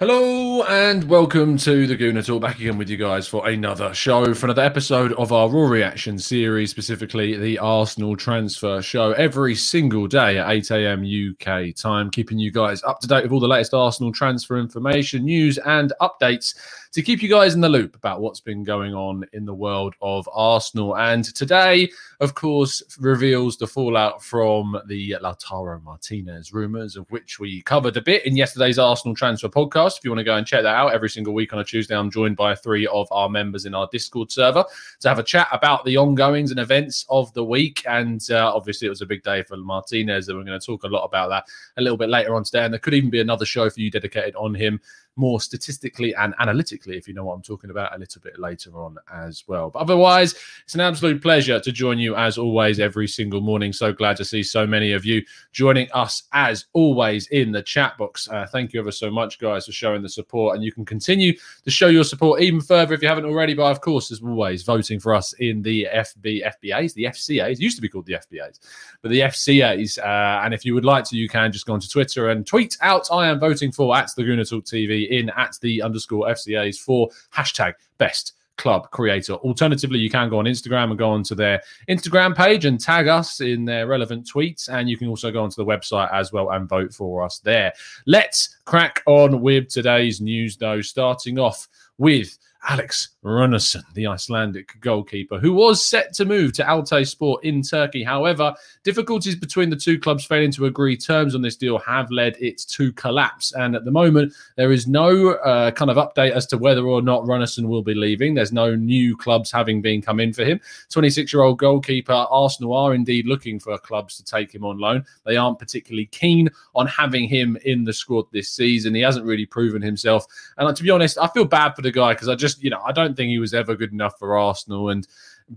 Hello and welcome to the Gooner Talk. Back again with you guys for another show, for another episode of our Raw Reaction series, specifically the Arsenal transfer show, every single day at 8 a.m. UK time, keeping you guys up to date with all the latest Arsenal transfer information, news, and updates to keep you guys in the loop about what's been going on in the world of Arsenal. And today, of course, reveals the fallout from the Lautaro Martinez rumours, of which we covered a bit in yesterday's Arsenal transfer podcast. If you want to go and check that out, every single week on a Tuesday, I'm joined by three of our members in our Discord server to have a chat about the ongoings and events of the week. And uh, obviously, it was a big day for Martinez, and we're going to talk a lot about that a little bit later on today. And there could even be another show for you dedicated on him more statistically and analytically, if you know what I'm talking about, a little bit later on as well. But otherwise, it's an absolute pleasure to join you as always every single morning. So glad to see so many of you joining us as always in the chat box. Uh, thank you ever so much, guys, for showing the support. And you can continue to show your support even further if you haven't already. By of course, as always, voting for us in the FB FBAs, the FCAs, used to be called the FBAs, but the FCAs. Uh, and if you would like to, you can just go onto Twitter and tweet out, I am voting for at the Gooner Talk TV in at the underscore FCAs for hashtag best club creator. Alternatively, you can go on Instagram and go onto their Instagram page and tag us in their relevant tweets. And you can also go onto the website as well and vote for us there. Let's crack on with today's news, though, starting off with Alex Runarsson, the Icelandic goalkeeper, who was set to move to Altay Sport in Turkey. However, difficulties between the two clubs failing to agree terms on this deal have led it to collapse. And at the moment, there is no uh, kind of update as to whether or not Runarsson will be leaving. There's no new clubs having been come in for him. 26 year old goalkeeper, Arsenal are indeed looking for clubs to take him on loan. They aren't particularly keen on having him in the squad this season. He hasn't really proven himself. And uh, to be honest, I feel bad for the guy because I just, you know, I don't think he was ever good enough for Arsenal. And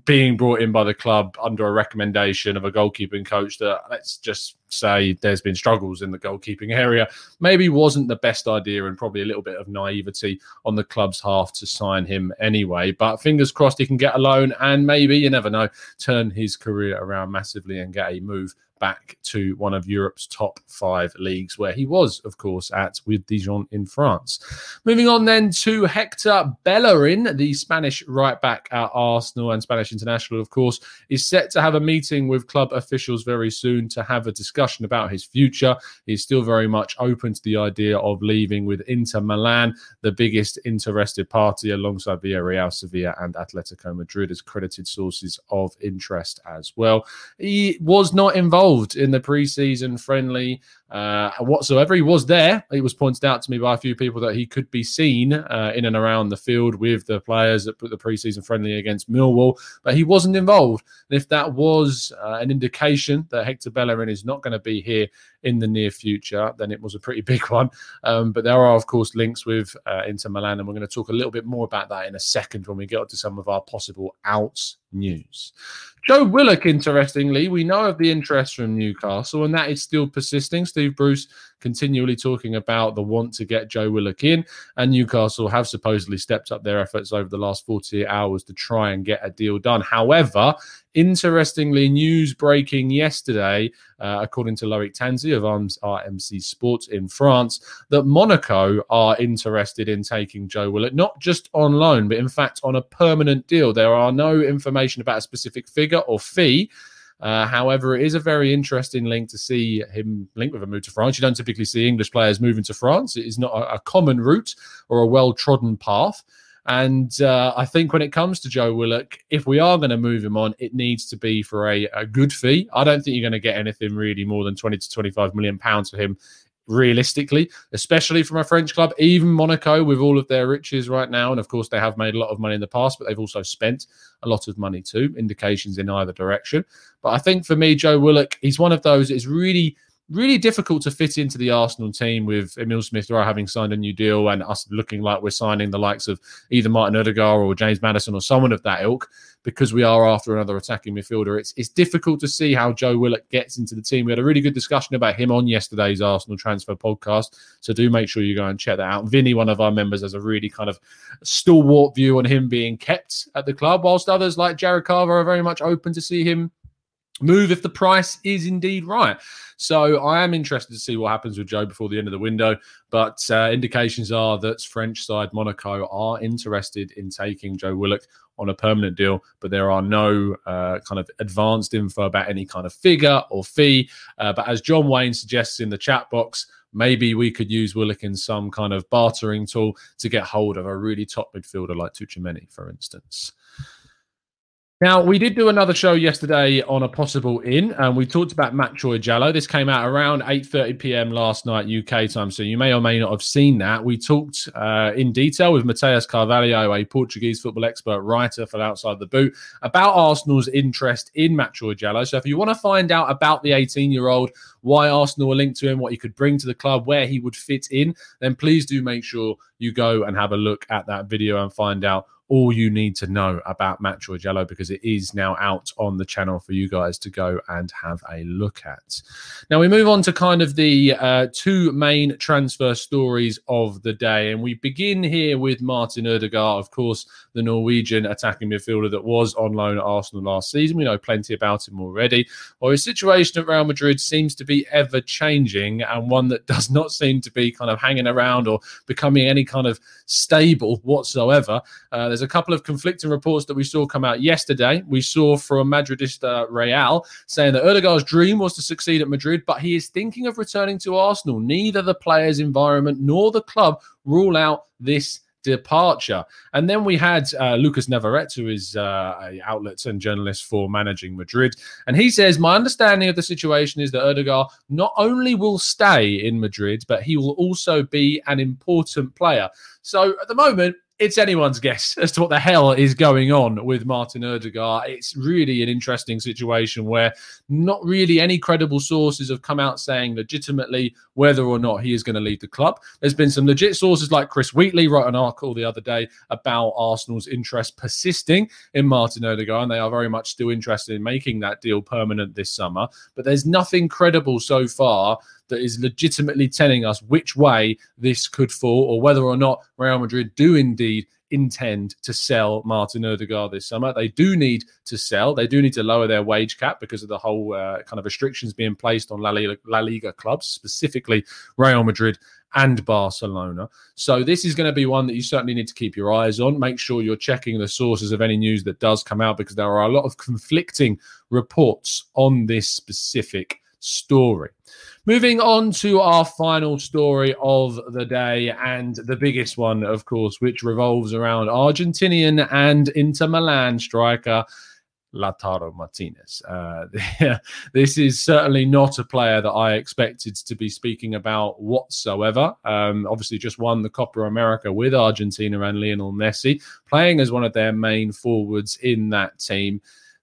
being brought in by the club under a recommendation of a goalkeeping coach that, let's just say, there's been struggles in the goalkeeping area, maybe wasn't the best idea and probably a little bit of naivety on the club's half to sign him anyway. But fingers crossed he can get a loan and maybe, you never know, turn his career around massively and get a move back to one of Europe's top five leagues, where he was, of course, at with Dijon in France. Moving on then to Hector Bellerin, the Spanish right back at Arsenal and Spanish international, of course, is set to have a meeting with club officials very soon to have a discussion about his future. He's still very much open to the idea of leaving with Inter Milan, the biggest interested party alongside Villarreal, Sevilla, and Atletico Madrid as credited sources of interest as well. He was not involved involved in the preseason friendly uh, whatsoever. He was there. It was pointed out to me by a few people that he could be seen uh, in and around the field with the players that put the preseason friendly against Millwall, but he wasn't involved. And if that was uh, an indication that Hector Bellerin is not going to be here in the near future, then it was a pretty big one. Um, but there are, of course, links with uh, Inter Milan, and we're going to talk a little bit more about that in a second when we get to some of our possible outs news. Joe Willock, interestingly, we know of the interest from Newcastle, and that is still persisting, still Steve Bruce continually talking about the want to get Joe Willock in, and Newcastle have supposedly stepped up their efforts over the last 48 hours to try and get a deal done. However, interestingly, news breaking yesterday, uh, according to Loic Tanzi of RMC Sports in France, that Monaco are interested in taking Joe Willock, not just on loan, but in fact on a permanent deal. There are no information about a specific figure or fee. Uh, however, it is a very interesting link to see him linked with a move to France. You don't typically see English players moving to France. It is not a, a common route or a well trodden path. And uh, I think when it comes to Joe Willock, if we are going to move him on, it needs to be for a, a good fee. I don't think you're going to get anything really more than 20 to 25 million pounds for him realistically, especially from a French club. Even Monaco, with all of their riches right now, and of course they have made a lot of money in the past, but they've also spent a lot of money too. Indications in either direction. But I think for me, Joe Willock, he's one of those. It's really really difficult to fit into the Arsenal team with Emil Smith Rowe having signed a new deal and us looking like we're signing the likes of either Martin Odegaard or James Maddison or someone of that ilk because we are after another attacking midfielder. It's it's difficult to see how Joe Willock gets into the team. We had a really good discussion about him on yesterday's Arsenal transfer podcast. So do make sure you go and check that out. Vinny, one of our members, has a really kind of stalwart view on him being kept at the club, whilst others like Jared Carver are very much open to see him move if the price is indeed right. So I am interested to see what happens with Joe before the end of the window. But uh, indications are that French side Monaco are interested in taking Joe Willock on a permanent deal, but there are no uh, kind of advanced info about any kind of figure or fee. Uh, but as John Wayne suggests in the chat box, maybe we could use Willock in some kind of bartering tool to get hold of a really top midfielder like Tchouameni, for instance. Now, we did do another show yesterday on a possible in, and we talked about Matchoi Djalo. This came out around 8.30 p.m. last night UK time, so you may or may not have seen that. We talked uh, in detail with Mateus Carvalho, a Portuguese football expert writer for Outside the Boot, about Arsenal's interest in Matchoi Djalo. So if you want to find out about the 18-year-old, why Arsenal are linked to him, what he could bring to the club, where he would fit in, then please do make sure you go and have a look at that video and find out all you need to know about Matchoi Djalo because it is now out on the channel for you guys to go and have a look at. Now we move on to kind of the uh, two main transfer stories of the day, and we begin here with Martin Odegaard, of course, the Norwegian attacking midfielder that was on loan at Arsenal last season. We know plenty about him already. Well, his situation at Real Madrid seems to be ever changing and one that does not seem to be kind of hanging around or becoming any kind of stable whatsoever. Uh, there's a couple of conflicting reports that we saw come out yesterday. We saw from Madridista Real saying that Odegaard's dream was to succeed at Madrid, but he is thinking of returning to Arsenal. Neither the player's environment nor the club rule out this departure. And then we had uh, Lucas Navarrete, who is uh, a outlet and journalist for managing Madrid. And he says, My understanding of the situation is that Odegaard not only will stay in Madrid, but he will also be an important player. So at the moment, it's anyone's guess as to what the hell is going on with Martin Odegaard. It's really an interesting situation where not really any credible sources have come out saying legitimately whether or not he is going to leave the club. There's been some legit sources like Chris Wheatley wrote an article the other day about Arsenal's interest persisting in Martin Odegaard, and they are very much still interested in making that deal permanent this summer. But there's nothing credible so far that is legitimately telling us which way this could fall or whether or not Real Madrid do indeed intend to sell Martin Odegaard this summer. They do need to sell. They do need to lower their wage cap because of the whole uh, kind of restrictions being placed on La Liga, La Liga clubs, specifically Real Madrid and Barcelona. So this is going to be one that you certainly need to keep your eyes on. Make sure you're checking the sources of any news that does come out because there are a lot of conflicting reports on this specific story. Moving on to our final story of the day, and the biggest one, of course, which revolves around Argentinian and Inter Milan striker. Lautaro Martinez. Uh, this is certainly not a player that I expected to be speaking about whatsoever. Um, obviously, just won the Copa America with Argentina and Lionel Messi, playing as one of their main forwards in that team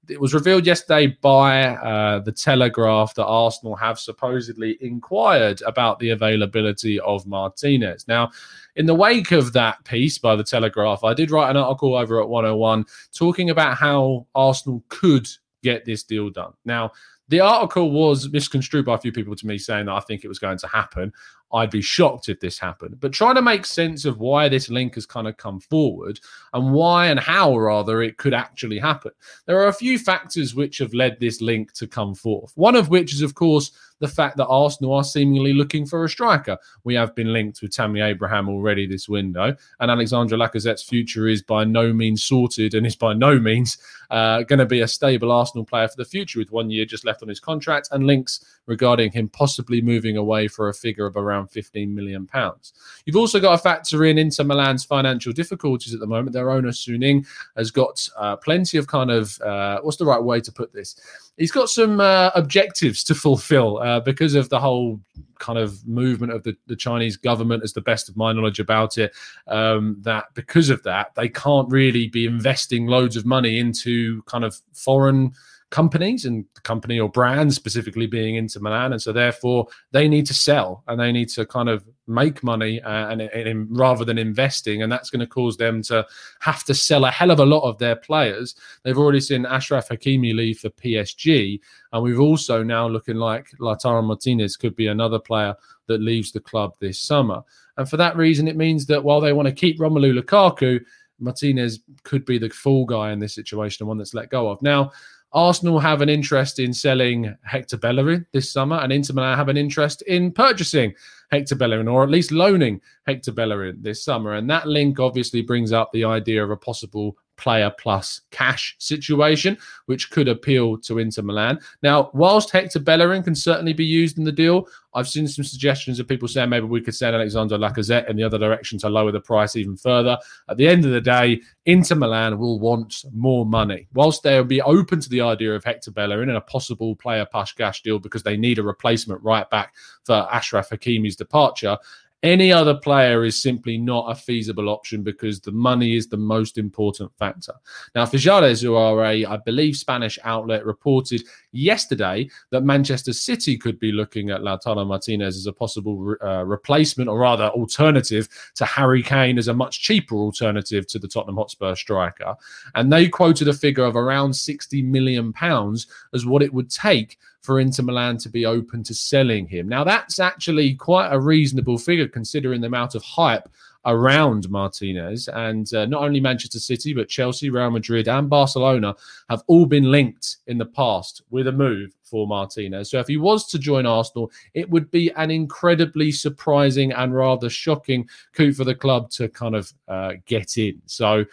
it was revealed yesterday by uh, the Telegraph that Arsenal have supposedly inquired about the availability of Martinez. Now, in the wake of that piece by the Telegraph, I did write an article over at 101 talking about how Arsenal could get this deal done. Now, the article was misconstrued by a few people to me saying that I think it was going to happen. I'd be shocked if this happened. But trying to make sense of why this link has kind of come forward and why and how, rather, it could actually happen. There are a few factors which have led this link to come forth. One of which is, of course, the fact that Arsenal are seemingly looking for a striker. We have been linked with Tammy Abraham already this window, and Alexandre Lacazette's future is by no means sorted and is by no means uh, going to be a stable Arsenal player for the future with one year just left on his contract and links regarding him possibly moving away for a figure of around 15 million pounds. You've also got to factor in Inter Milan's financial difficulties at the moment. Their owner Suning has got uh, plenty of kind of uh, what's the right way to put this? He's got some uh, objectives to fulfill uh, because of the whole kind of movement of the, the Chinese government, as the best of my knowledge about it. Um, that because of that, they can't really be investing loads of money into kind of foreign companies and the company or brand specifically being Inter Milan, and so therefore they need to sell and they need to kind of make money uh, and, and, rather than investing, and that's going to cause them to have to sell a hell of a lot of their players. They've already seen Achraf Hakimi leave for PSG, and we've also now looking like Lautaro Martinez could be another player that leaves the club this summer. And for that reason, it means that while they want to keep Romelu Lukaku, Martinez could be the fall guy in this situation and one that's let go of. Now, Arsenal have an interest in selling Hector Bellerin this summer, and Inter Milan have an interest in purchasing Hector Bellerin, or at least loaning Hector Bellerin this summer. And that link obviously brings up the idea of a possible player plus cash situation, which could appeal to Inter Milan. Now, whilst Hector Bellerin can certainly be used in the deal, I've seen some suggestions of people saying maybe we could send Alexander Lacazette in the other direction to lower the price even further. At the end of the day, Inter Milan will want more money. Whilst they'll be open to the idea of Hector Bellerin and a possible player plus cash deal because they need a replacement right back for Achraf Hakimi's departure, any other player is simply not a feasible option because the money is the most important factor. Now, Fichajes, who are a, I believe, Spanish outlet, reported yesterday that Manchester City could be looking at Lautaro Martinez as a possible uh, replacement, or rather, alternative to Harry Kane as a much cheaper alternative to the Tottenham Hotspur striker. And they quoted a figure of around 60 million pounds as what it would take for Inter Milan to be open to selling him. Now, that's actually quite a reasonable figure considering the amount of hype around Martinez. And uh, not only Manchester City, but Chelsea, Real Madrid, and Barcelona have all been linked in the past with a move for Martinez. So if he was to join Arsenal, it would be an incredibly surprising and rather shocking coup for the club to kind of uh, get in. So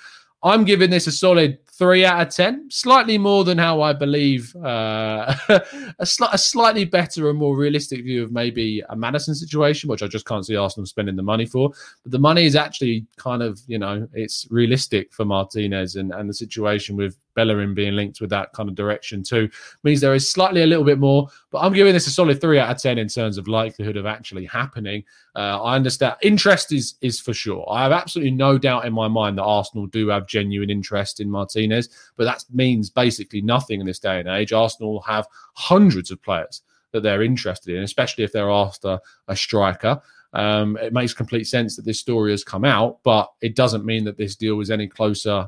I'm giving this a solid three out of ten, slightly more than how I believe uh, a, sli- a, slightly better and more realistic view of maybe a Maddison situation, which I just can't see Arsenal spending the money for. But the money is actually kind of, you know, it's realistic for Martinez and, and the situation with Bellerin being linked with that kind of direction too means there is slightly a little bit more. But I'm giving this a solid three out of ten in terms of likelihood of actually happening. Uh, I understand interest is is for sure. I have absolutely no doubt in my mind that Arsenal do have genuine interest in Martinez, but that means basically nothing in this day and age. Arsenal have hundreds of players that they're interested in, especially if they're after a striker. Um, it makes complete sense that this story has come out, but it doesn't mean that this deal is any closer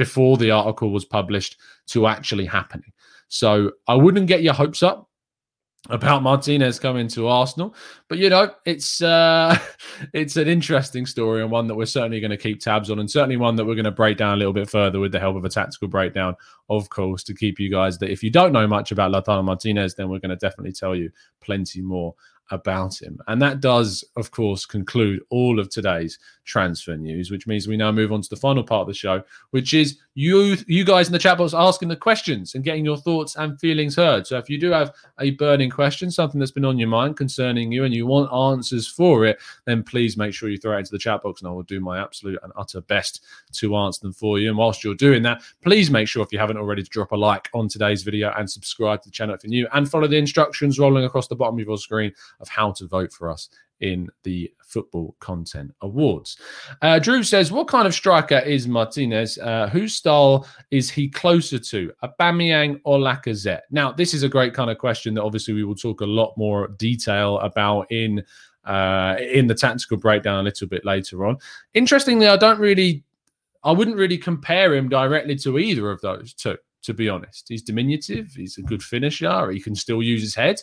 before the article was published to actually happening. So I wouldn't get your hopes up about Martinez coming to Arsenal, but you know it's uh, it's an interesting story and one that we're certainly going to keep tabs on, and certainly one that we're going to break down a little bit further with the help of a tactical breakdown, of course, to keep you guys that if you don't know much about Lautaro Martinez, then we're going to definitely tell you plenty more about him. And that does, of course, conclude all of today's transfer news, which means we now move on to the final part of the show, which is you you guys in the chat box asking the questions and getting your thoughts and feelings heard. So if you do have a burning question, something that's been on your mind concerning you and you want answers for it, then please make sure you throw it into the chat box and I will do my absolute and utter best to answer them for you. And whilst you're doing that, please make sure if you haven't already to drop a like on today's video and subscribe to the channel if you're new and follow the instructions rolling across the bottom of your screen of how to vote for us in the Football Content Awards. Uh, Drew says, What kind of striker is Martinez? Uh, whose style is he closer to, Aubameyang or Lacazette? Now, this is a great kind of question that obviously we will talk a lot more detail about in. Uh, in the tactical breakdown a little bit later on. Interestingly, I don't really, I wouldn't really compare him directly to either of those two to be honest. He's diminutive. He's a good finisher. He can still use his head.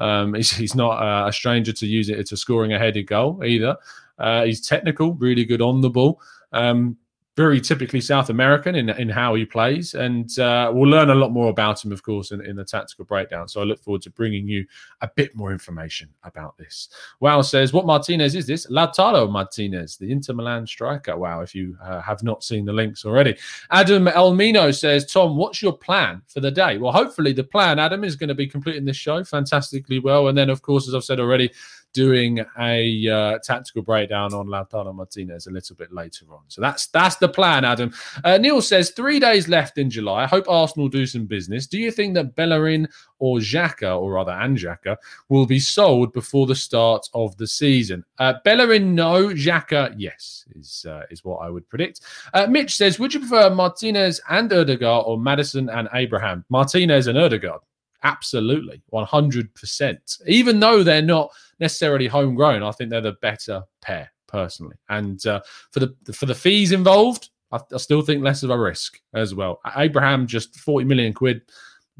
Um, he's, he's, not uh, a stranger to use it to scoring a headed goal either. Uh, he's technical, really good on the ball. Um, very typically South American in, in how he plays. And uh, we'll learn a lot more about him, of course, in, in the tactical breakdown. So I look forward to bringing you a bit more information about this. Wow says, What Martinez is this? Lautaro Martinez, the Inter Milan striker. Wow, if you uh, have not seen the links already. Adam Elmino says, Tom, what's your plan for the day? Well, hopefully the plan, Adam, is going to be completing this show fantastically well. And then, of course, as I've said already, doing a uh, tactical breakdown on Lautaro Martinez a little bit later on. So that's that's the plan, Adam. Uh, Neil says three days left in July. I hope Arsenal do some business. Do you think that Bellerin or Xhaka, or rather Anjaka, will be sold before the start of the season? Uh, Bellerin, no. Xhaka, yes, is uh, is what I would predict. Uh, Mitch says, would you prefer Martinez and Odegaard or Maddison and Abraham? Martinez and Odegaard. Absolutely, 100%. Even though they're not necessarily homegrown, I think they're the better pair personally. And uh, for the for the fees involved, I, I, still think less of a risk as well. Abraham just 40 million quid.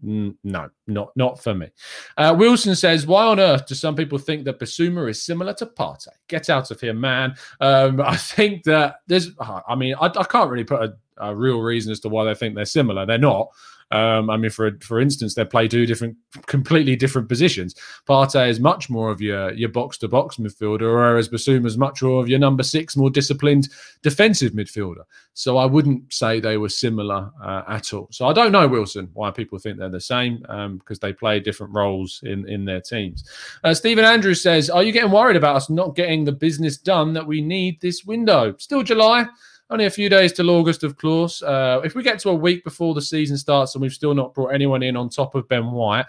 no, not not for me. Uh, Wilson says, "Why on earth do some people think that Bissouma is similar to Partey? Get out of here, man." Um, I think that there's. I mean, I, I can't really put a, a real reason as to why they think they're similar. They're not. Um, I mean, for for instance, they play two different, completely different positions. Partey is much more of your your box to box midfielder, whereas Bissouma is much more of your number six, more disciplined defensive midfielder. So I wouldn't say they were similar uh, at all. So I don't know Wilson why people think they're the same because um, they play different roles in in their teams. Uh, Stephen Andrews says, "Are you getting worried about us not getting the business done that we need this window? Still July." Only a few days till August, of course. Uh, if we get to a week before the season starts and we've still not brought anyone in on top of Ben White,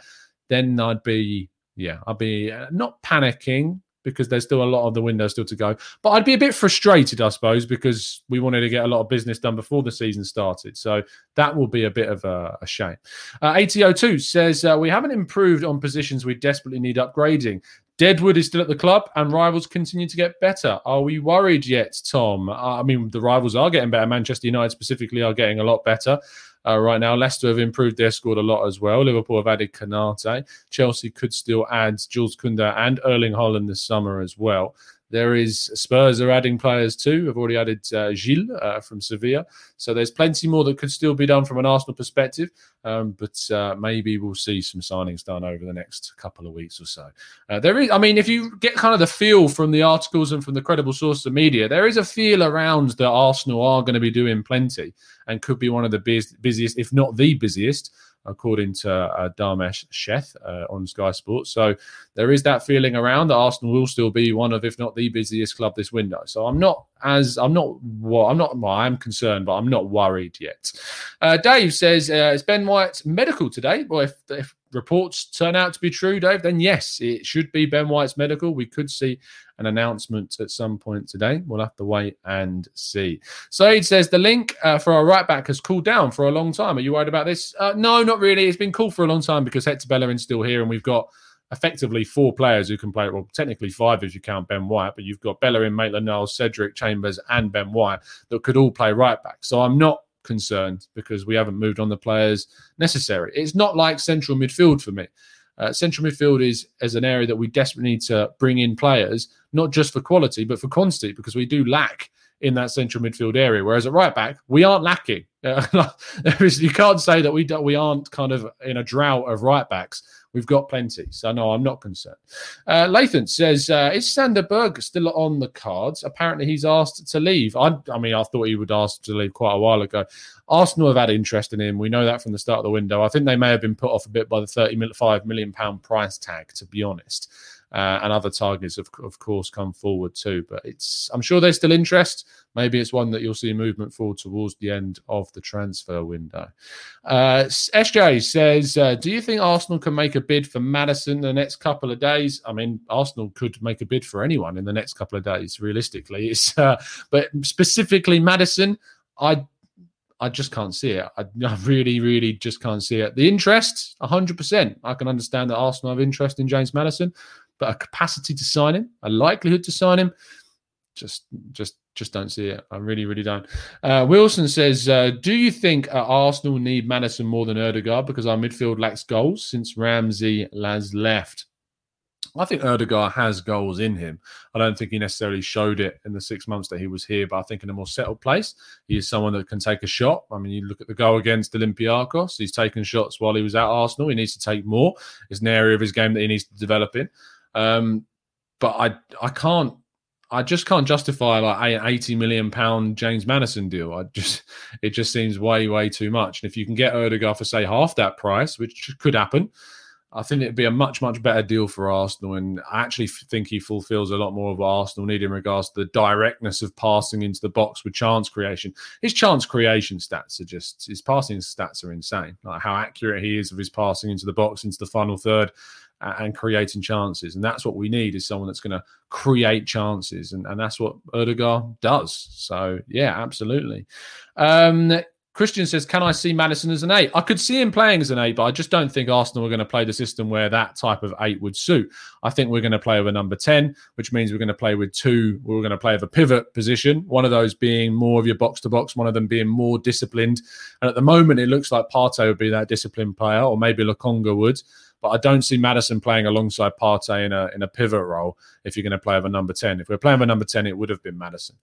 then I'd be, yeah, I'd be uh, not panicking because there's still a lot of the window still to go. But I'd be a bit frustrated, I suppose, because we wanted to get a lot of business done before the season started. So that will be a bit of a, a shame. Uh, ATO2 says, uh, We haven't improved on positions we desperately need upgrading. Deadwood is still at the club and rivals continue to get better. Are we worried yet, Tom? Uh, I mean, the rivals are getting better. Manchester United specifically are getting a lot better. Uh, right now. Leicester have improved their squad a lot as well. Liverpool have added Konate. Chelsea could still add Jules Kounde and Erling Haaland this summer as well. There is Spurs are adding players too. Have already added uh, Gil uh, from Sevilla. So there's plenty more that could still be done from an Arsenal perspective. Um, but uh, maybe we'll see some signings done over the next couple of weeks or so. Uh, there is, I mean, if you get kind of the feel from the articles and from the credible sources of media, there is a feel around that Arsenal are going to be doing plenty and could be one of the busiest, if not the busiest according to uh, Dharmesh Sheth uh, on Sky Sports. So there is that feeling around that Arsenal will still be one of, if not the busiest club this window. So I'm not as I'm not well, I'm not well, I'm concerned, but I'm not worried yet. Uh, Dave says uh, it's Ben White's medical today. Well, if, if reports turn out to be true, Dave, then yes, it should be Ben White's medical. We could see an announcement at some point today. We'll have to wait and see. Saeed says the link uh, for our right back has cooled down for a long time. Are you worried about this? Uh, no, not really. It's been cool for a long time because Hector Bellerin's still here and we've got effectively four players who can play. Well, technically five if you count Ben White, but you've got Bellerin, Maitland Niles, Cedric Chambers, and Ben White that could all play right back. So I'm not concerned because we haven't moved on the players necessary. It's not like central midfield for me. Uh, central midfield is as an area that we desperately need to bring in players, not just for quality but for quantity, because we do lack in that central midfield area. Whereas at right back, we aren't lacking. Uh, you can't say that we do, we aren't kind of in a drought of right backs. We've got plenty. So, no, I'm not concerned. Uh, Lathan says, uh, Is Sander Berge still on the cards? Apparently, he's asked to leave. I, I mean, I thought he would ask to leave quite a while ago. Arsenal have had interest in him. We know that from the start of the window. I think they may have been put off a bit by the 35 million pound price tag, to be honest. Uh, and other targets, of, of course, come forward too. But it's I'm sure there's still interest. Maybe it's one that you'll see movement forward towards the end of the transfer window. Uh, SJ says, uh, "Do you think Arsenal can make a bid for Maddison the next couple of days? I mean, Arsenal could make a bid for anyone in the next couple of days. Realistically, it's uh, but specifically Maddison, I." I just can't see it. I, I, really, really just can't see it. The interest, 100%. I can understand that Arsenal have interest in James Maddison but a capacity to sign him, a likelihood to sign him, just just just don't see it. I really, really don't. Uh, Wilson says, uh, "Do you think uh, Arsenal need Maddison more than Odegaard because our midfield lacks goals since Ramsey has left?" I think Odegaard has goals in him. I don't think he necessarily showed it in the six months that he was here, but I think in a more settled place, he is someone that can take a shot. I mean, you look at the goal against Olympiacos, he's taken shots while he was at Arsenal. He needs to take more. It's an area of his game that he needs to develop in. Um, but I, I can't I just can't justify like an eighty million pound James Maddison deal. I just it just seems way way too much. And if you can get Odegaard for say half that price, which could happen, I think it'd be a much much better deal for Arsenal. And I actually think he fulfills a lot more of what Arsenal need in regards to the directness of passing into the box with chance creation. His chance creation stats are just his passing stats are insane. Like how accurate he is of his passing into the box into the final third and creating chances. And that's what we need is someone that's going to create chances. And, and that's what Odegaard does. So, yeah, absolutely. Um, Christian says, Can I see Maddison as an eight? I could see him playing as an eight, but I just don't think Arsenal are going to play the system where that type of eight would suit. I think we're going to play with a number 10, which means we're going to play with two. We're going to play with a pivot position, one of those being more of your box to box, one of them being more disciplined. And at the moment, it looks like Partey would be that disciplined player, or maybe Lokonga would. But I don't see Maddison playing alongside Partey in a in a pivot role if you're going to play with a number 10. If we're playing with a number 10, it would have been Maddison.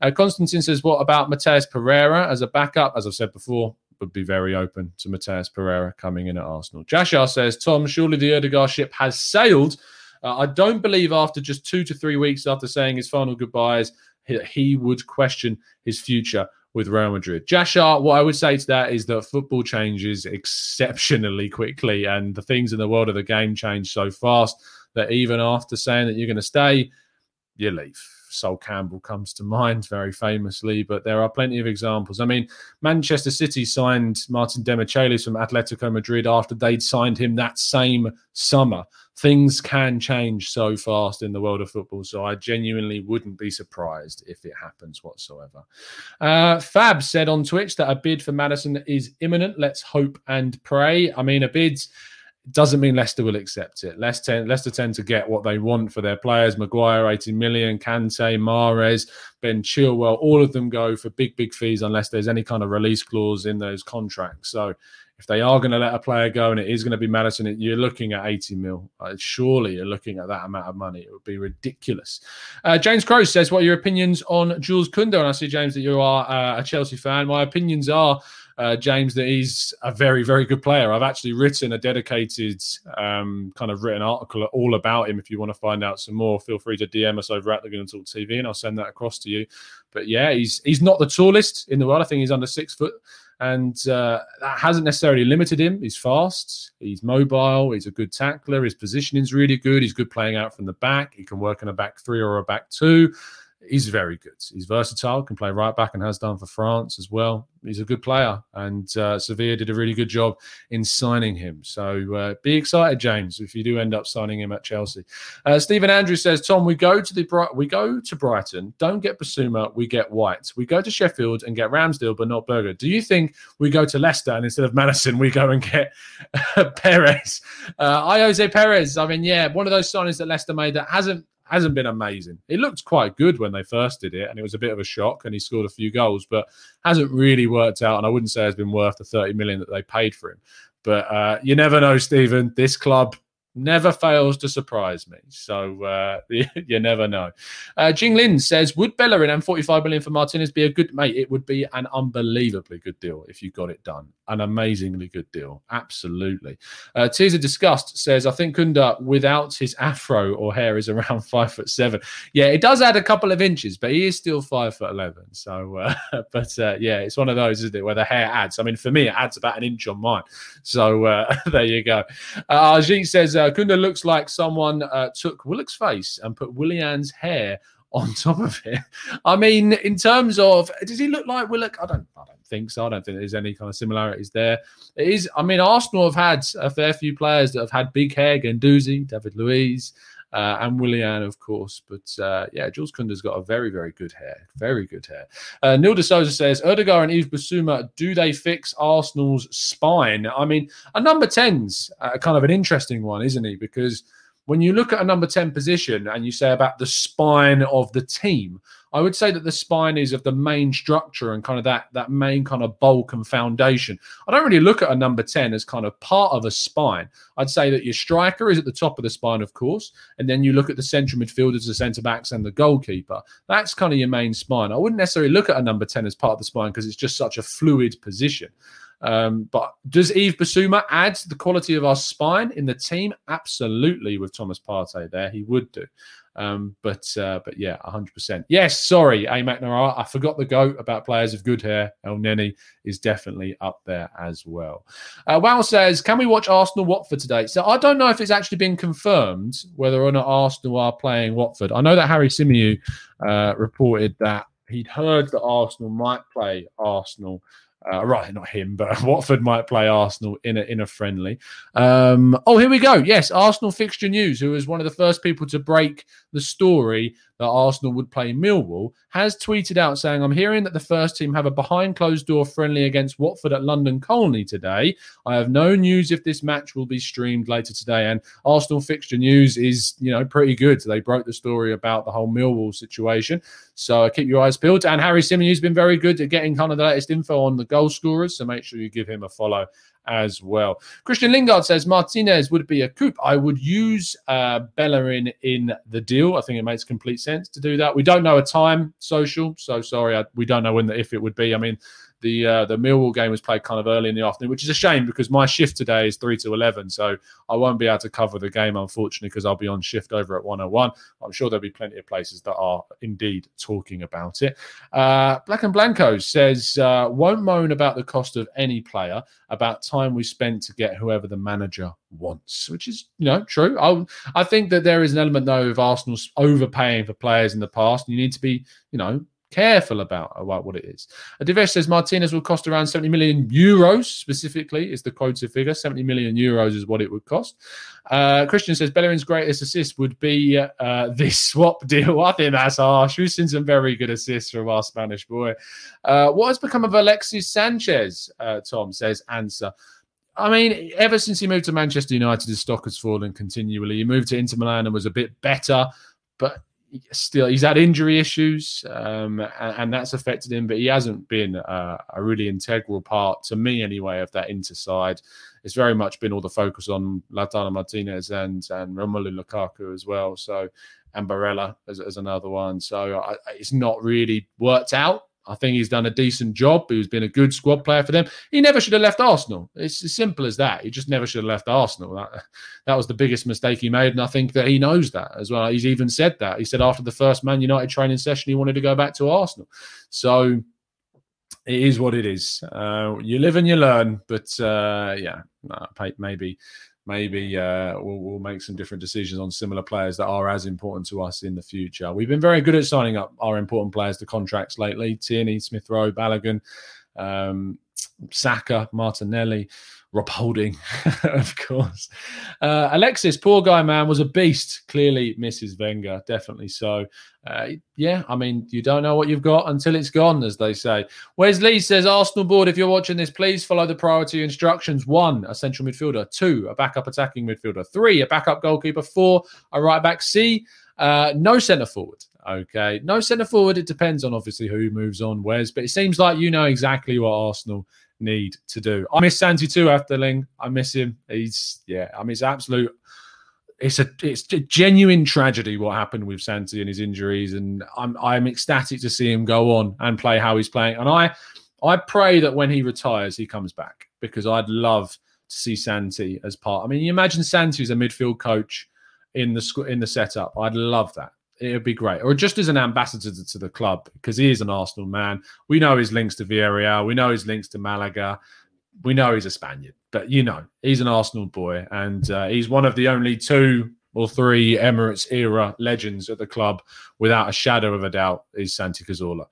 Uh, Constantine says, What about Matheus Pereira as a backup? As I've said before, would be very open to Matheus Pereira coming in at Arsenal. Jashar says, Tom, surely the Odegaard ship has sailed. Uh, I don't believe after just two to three weeks after saying his final goodbyes, he, he would question his future with Real Madrid. Jashar, what I would say to that is that football changes exceptionally quickly, and the things in the world of the game change so fast that even after saying that you're going to stay, you leave. Sol Campbell comes to mind very famously, but there are plenty of examples. I mean, Manchester City signed Martin Demichelis from Atletico Madrid after they'd signed him that same summer things can change so fast in the world of football. So I genuinely wouldn't be surprised if it happens whatsoever. Uh, Fab said on Twitch that a bid for Maddison is imminent. Let's hope and pray. I mean, a doesn't mean Leicester will accept it. Leicester, Leicester tend to get what they want for their players. Maguire, 80 million, Kante, Mahrez, Ben Chilwell, all of them go for big, big fees unless there's any kind of release clause in those contracts. So if they are going to let a player go and it is going to be Maddison, you're looking at 80 mil. Uh, surely you're looking at that amount of money. It would be ridiculous. Uh, James Crowe says, What are your opinions on Jules Kounde? And I see, James, that you are uh, a Chelsea fan. My opinions are. Uh, James, that he's a very, very good player. I've actually written a dedicated um, kind of written article all about him. If you want to find out some more, feel free to DM us over at the Gooner Talk TV and I'll send that across to you. But yeah, he's he's not the tallest in the world. I think he's under six foot and uh, that hasn't necessarily limited him. He's fast, he's mobile, he's a good tackler, his positioning's really good. He's good playing out from the back. He can work in a back three or a back two. He's very good. He's versatile, can play right back and has done for France as well he's a good player, and uh, Sevilla did a really good job in signing him. So uh, be excited, James, if you do end up signing him at Chelsea. Uh, Stephen Andrews says, Tom, we go to the we go to Brighton, don't get Bissouma, we get White. We go to Sheffield and get Ramsdale, but not Berger. Do you think we go to Leicester and instead of Maddison, we go and get Perez? Uh, I Ayoze Perez. I mean, yeah, one of those signings that Leicester made that hasn't hasn't been amazing. It looked quite good when they first did it, and it was a bit of a shock, and he scored a few goals, but hasn't really worked out. And I wouldn't say it's been worth the 30 million that they paid for him. But uh, you never know, Stephen. This club never fails to surprise me. So uh, you never know. Uh, Jing Lin says, Would Bellerin and 45 million for Martinez be a good mate? It would be an unbelievably good deal if you got it done. An amazingly good deal. Absolutely. Uh, Teaser Disgust says, I think Kunda without his afro or hair is around five foot seven. Yeah, it does add a couple of inches, but he is still five foot 11. So, uh, but uh, yeah, it's one of those, isn't it, where the hair adds. I mean, for me, it adds about an inch on mine. So uh, there you go. Uh, Ajit says, uh, Kounde looks like someone uh, took Willock's face and put Willian's hair on top of it. I mean, in terms of does he look like Willock? I don't I don't think so. I don't think there's any kind of similarities there. It is I mean, Arsenal have had a fair few players that have had big hair, Guendouzi, David Luiz, uh, and Willian, of course. But uh, yeah, Jules Kounde's got a very, very good hair. Very good hair. Uh, Neil Souza says, Odegaard and Yves Bissouma, do they fix Arsenal's spine? I mean, a number 10's uh, kind of an interesting one, isn't he? Because when you look at a number 10 position and you say about the spine of the team, I would say that the spine is of the main structure and kind of that that main kind of bulk and foundation. I don't really look at a number 10 as kind of part of a spine. I'd say that your striker is at the top of the spine, of course, and then you look at the central midfielders, the centre backs, and the goalkeeper. That's kind of your main spine. I wouldn't necessarily look at a number 10 as part of the spine because it's just such a fluid position. Um, but does Yves Bissouma add the quality of our spine in the team? Absolutely, with Thomas Partey there, he would do. Um, but uh, but yeah, 100%. Yes, sorry, A McNamara. I forgot the goat about players of good hair. Elneny is definitely up there as well. Uh, Wow says, Can we watch Arsenal Watford today? So I don't know if it's actually been confirmed whether or not Arsenal are playing Watford. I know that Harry Symeou uh, reported that he'd heard that Arsenal might play Arsenal uh, right, not him, but Watford might play Arsenal in a in a friendly. Um, oh, here we go. Yes, Arsenal fixture news. Who was one of the first people to break the story that Arsenal would play Millwall, has tweeted out saying, I'm hearing that the first team have a behind closed door friendly against Watford at London Colney today. I have no news if this match will be streamed later today. And Arsenal fixture news is, you know, pretty good. They broke the story about the whole Millwall situation. So keep your eyes peeled. And Harry Symeou has been very good at getting kind of the latest info on the goal scorers. So make sure you give him a follow as well. Christian Lingard says Martinez would be a coup. I would use uh, Bellerin in the deal. I think it makes complete sense to do that. We don't know a time social, so sorry, I, we don't know when the, if it would be. I mean, the uh, the Millwall game was played kind of early in the afternoon, which is a shame because my shift today is three to eleven, so I won't be able to cover the game unfortunately because I'll be on shift over at one hundred oh one. I'm sure there'll be plenty of places that are indeed talking about it. Uh, Black and Blanco says uh, won't moan about the cost of any player, about time we spent to get whoever the manager wants, which is you know true. I I think that there is an element though of Arsenal overpaying for players in the past. You need to be you know careful about, about what it is. Divesh says Martinez will cost around 70 million euros, specifically, is the quoted figure. 70 million euros is what it would cost. Uh, Christian says Bellerin's greatest assist would be uh, this swap deal. I think that's harsh. We've seen some very good assists from our Spanish boy. Uh, what has become of Alexis Sanchez? Uh, Tom says, answer. I mean, ever since he moved to Manchester United, his stock has fallen continually. He moved to Inter Milan and was a bit better, but still he's had injury issues um, and, and, that's affected him but he hasn't been uh, a really integral part to me anyway of that Inter side. It's very much been all the focus on Lautaro Martinez and and Romelu Lukaku as well. So and Barella as, as another one. So I, it's not really worked out I think he's done a decent job. He's been a good squad player for them. He never should have left Arsenal. It's as simple as that. He just never should have left Arsenal. That, that was the biggest mistake he made. And I think that he knows that as well. He's even said that. He said after the first Man United training session, he wanted to go back to Arsenal. So it is what it is. Uh, you live and you learn. But uh, yeah, maybe maybe uh, we'll, we'll, make some different decisions on similar players that are as important to us in the future. We've been very good at signing up our important players to contracts lately. Tierney, Smith Rowe, Balogun, um, Saka, Martinelli. Rob Holding, of course. Uh, Alexis, poor guy, man, was a beast. Clearly, Mrs. Wenger, definitely so. Uh, yeah, I mean, you don't know what you've got until it's gone, as they say. Wes Lee says, Arsenal board, if you're watching this, please follow the priority instructions. One, a central midfielder. Two, a backup attacking midfielder. Three, a backup goalkeeper. Four, a right back. C, uh, no centre forward. Okay, no centre forward. It depends on obviously who moves on, Wes, but it seems like you know exactly what Arsenal need to do. I miss Santi too after Ling. I miss him. He's yeah. I mean, it's absolute. It's a it's a genuine tragedy what happened with Santi and his injuries, and I'm I'm ecstatic to see him go on and play how he's playing. And I I pray that when he retires, he comes back because I'd love to see Santi as part. I mean, you imagine Santi as a midfield coach in the in the setup. I'd love that it would be great. Or just as an ambassador to, to the club, because he is an Arsenal man. We know his links to Villarreal. We know his links to Malaga. We know he's a Spaniard, but you know, he's an Arsenal boy. And uh, he's one of the only two or three Emirates era legends at the club, without a shadow of a doubt, is Santi Cazorla.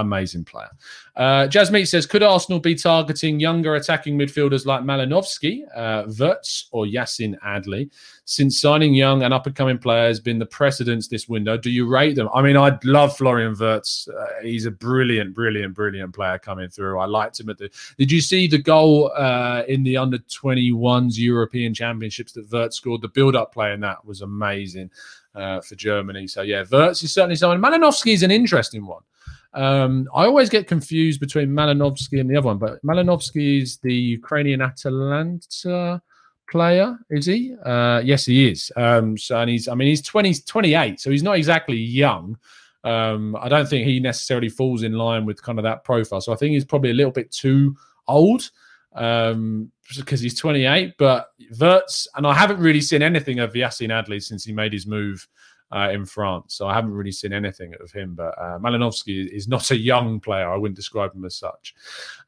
Amazing player. Uh, says, could Arsenal be targeting younger attacking midfielders like Malinovsky, uh, Wirtz, or Yacine Adli? Since signing young and up and coming players been the precedence this window, do you rate them? I mean, I love Florian Wirtz. Uh, he's a brilliant, brilliant, brilliant player coming through. I liked him at the. Did you see the goal uh, in the under 21s European Championships that Wirtz scored? The build up play in that was amazing uh, for Germany. So, yeah, Wirtz is certainly someone. Malinovsky is an interesting one. Um, I always get confused between Malinovsky and the other one, but Malinovsky is the Ukrainian Atalanta player, is he? Uh, yes, he is. Um, so, and he's, I mean, he's 20, 28, so he's not exactly young. Um, I don't think he necessarily falls in line with kind of that profile. So I think he's probably a little bit too old um, because he's 28. But Wirtz, and I haven't really seen anything of Yacine Adli since he made his move uh, in France. So I haven't really seen anything of him. But uh, Malinovsky is not a young player. I wouldn't describe him as such.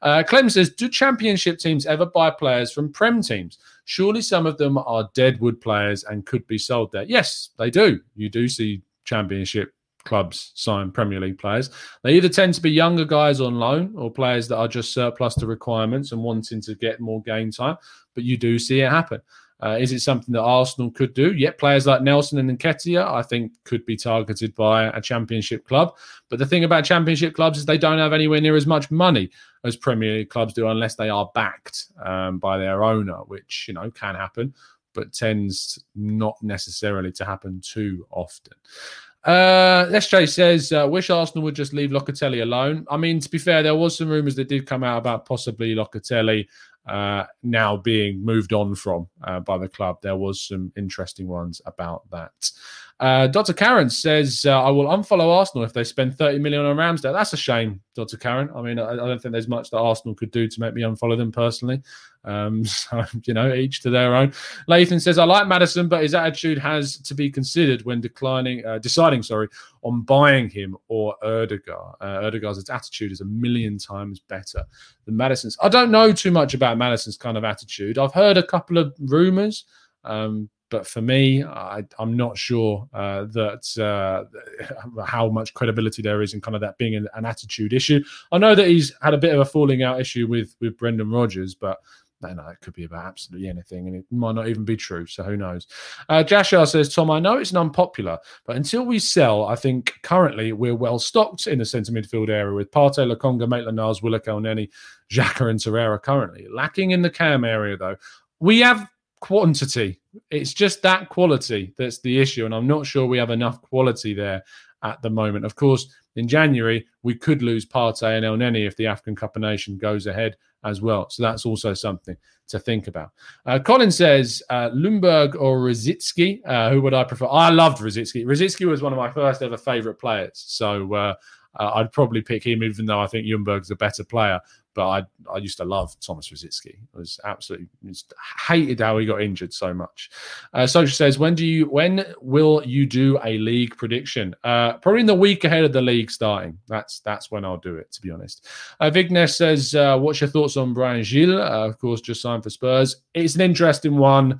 Uh, Clem says, do championship teams ever buy players from Prem teams? Surely some of them are deadwood players and could be sold there. Yes, they do. You do see championship clubs sign Premier League players. They either tend to be younger guys on loan or players that are just surplus to requirements and wanting to get more game time. But you do see it happen. Uh, is it something that Arsenal could do? Yet players like Nelson and Nketiah, I think, could be targeted by a Championship club. But the thing about Championship clubs is they don't have anywhere near as much money as Premier League clubs do, unless they are backed um, by their owner, which you know can happen, but tends not necessarily to happen too often. Uh, SJ says, uh, wish Arsenal would just leave Locatelli alone. I mean, to be fair, there was some rumours that did come out about possibly Locatelli uh, now being moved on from uh, by the club. There was some interesting ones about that. Uh, Dr. Karen says, uh, I will unfollow Arsenal if they spend 30 million on Ramsdale. That's a shame, Dr. Karen. I mean, I, I, don't think there's much that Arsenal could do to make me unfollow them personally. Um, so, you know, each to their own. Lathan says, I like Maddison, but his attitude has to be considered when declining, uh, deciding, sorry, on buying him or Ødegaard. Uh, Ødegaard's attitude is a million times better than Maddison's. I don't know too much about Maddison's kind of attitude. I've heard a couple of rumors. Um, but for me, I, am not sure uh, that uh, how much credibility there is in kind of that being an, an, attitude issue. I know that he's had a bit of a falling out issue with with Brendan Rodgers, but no, no, it could be about absolutely anything, and it might not even be true. So who knows? Uh, Jashar says, Tom, I know it's an unpopular, but until we sell, I think currently we're well stocked in the centre midfield area with Partey, Lokonga, Maitland-Niles, Willock, Elneny, Xhaka, and Torreira currently. Lacking in the cam area, though. We have quantity. It's just that quality that's the issue. And I'm not sure we have enough quality there at the moment. Of course, in January, we could lose Partey and Elneny if the African Cup of Nation goes ahead as well. So that's also something to think about. Uh, Colin says uh, Ljungberg or Rosicky. Uh, who would I prefer? I loved Rosicky. Rosicky was one of my first ever favourite players. So uh, uh, I'd probably pick him, even though I think Ljungberg's a better player. But I I used to love Thomas Rosicky. I was absolutely just hated how he got injured so much. Uh, Social says, when do you when will you do a league prediction? Uh, probably in the week ahead of the league starting. That's that's when I'll do it. To be honest, uh, Vignesh says, uh, what's your thoughts on Bryan Gil? Uh, of course, just signed for Spurs. It's an interesting one.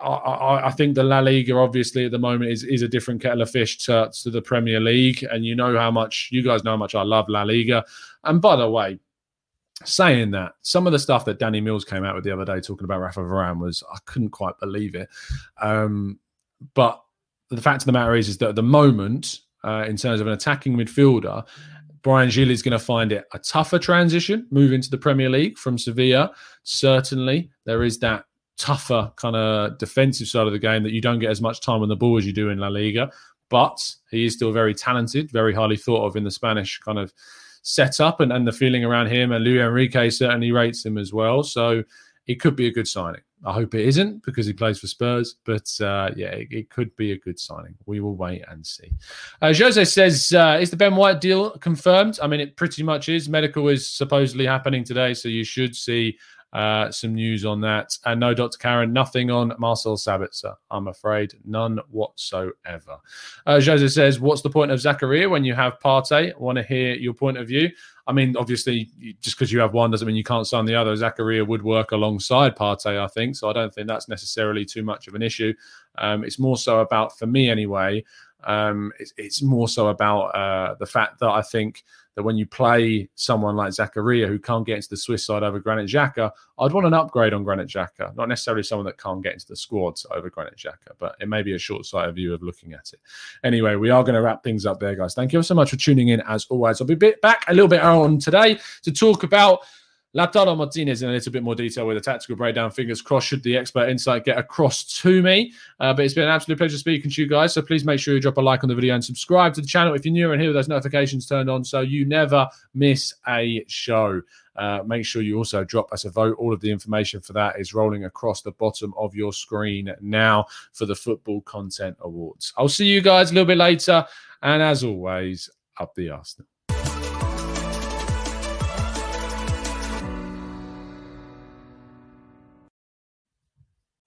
I, I, think the La Liga, obviously, at the moment is, is a different kettle of fish to, to the Premier League. And you know how much, you guys know how much I love La Liga. And by the way, saying that, some of the stuff that Danny Mills came out with the other day talking about Rafa Varane was I couldn't quite believe it. Um, but the fact of the matter is, is that at the moment, uh, in terms of an attacking midfielder, Bryan Gil is going to find it a tougher transition moving to the Premier League from Sevilla. Certainly, there is that tougher kind of defensive side of the game that you don't get as much time on the ball as you do in La Liga. But he is still very talented, very highly thought of in the Spanish kind of setup and, and the feeling around him. And Luis Enrique certainly rates him as well. So it could be a good signing. I hope it isn't because he plays for Spurs, but uh, yeah, it, it, could be a good signing. We will wait and see. Uh, Jose says, uh, "Is the Ben White deal confirmed?" I mean, it pretty much is. Medical is supposedly happening today, so you should see uh, some news on that. And no, Dr. Karen, nothing on Marcel Sabitzer, I'm afraid. None whatsoever. Uh, Jose says, What's the point of Zakaria when you have Partey? I want to hear your point of view. I mean, obviously, just because you have one doesn't mean you can't sign the other. Zakaria would work alongside Partey, I think. So I don't think that's necessarily too much of an issue. Um, it's more so about, for me anyway, Um, it's, it's, more so about uh, the fact that I think that when you play someone like Zakaria who can't get into the Swiss side over Granit Xhaka, I'd want an upgrade on Granit Xhaka, not necessarily someone that can't get into the squads over Granit Xhaka, but it may be a short-sighted view of looking at it. Anyway, we are going to wrap things up there, guys. Thank you so much for tuning in as always. I'll be back a little bit on today to talk about Lautaro Martinez in a little bit more detail with a tactical breakdown. Fingers crossed, should the expert insight get across to me. Uh, but it's been an absolute pleasure speaking to you guys. So please make sure you drop a like on the video and subscribe to the channel if you're new and here with those notifications turned on so you never miss a show. Uh, make sure you also drop us a vote. All of the information for that is rolling across the bottom of your screen now for the Football Content Awards. I'll see you guys a little bit later. And as always, up the Arsenal.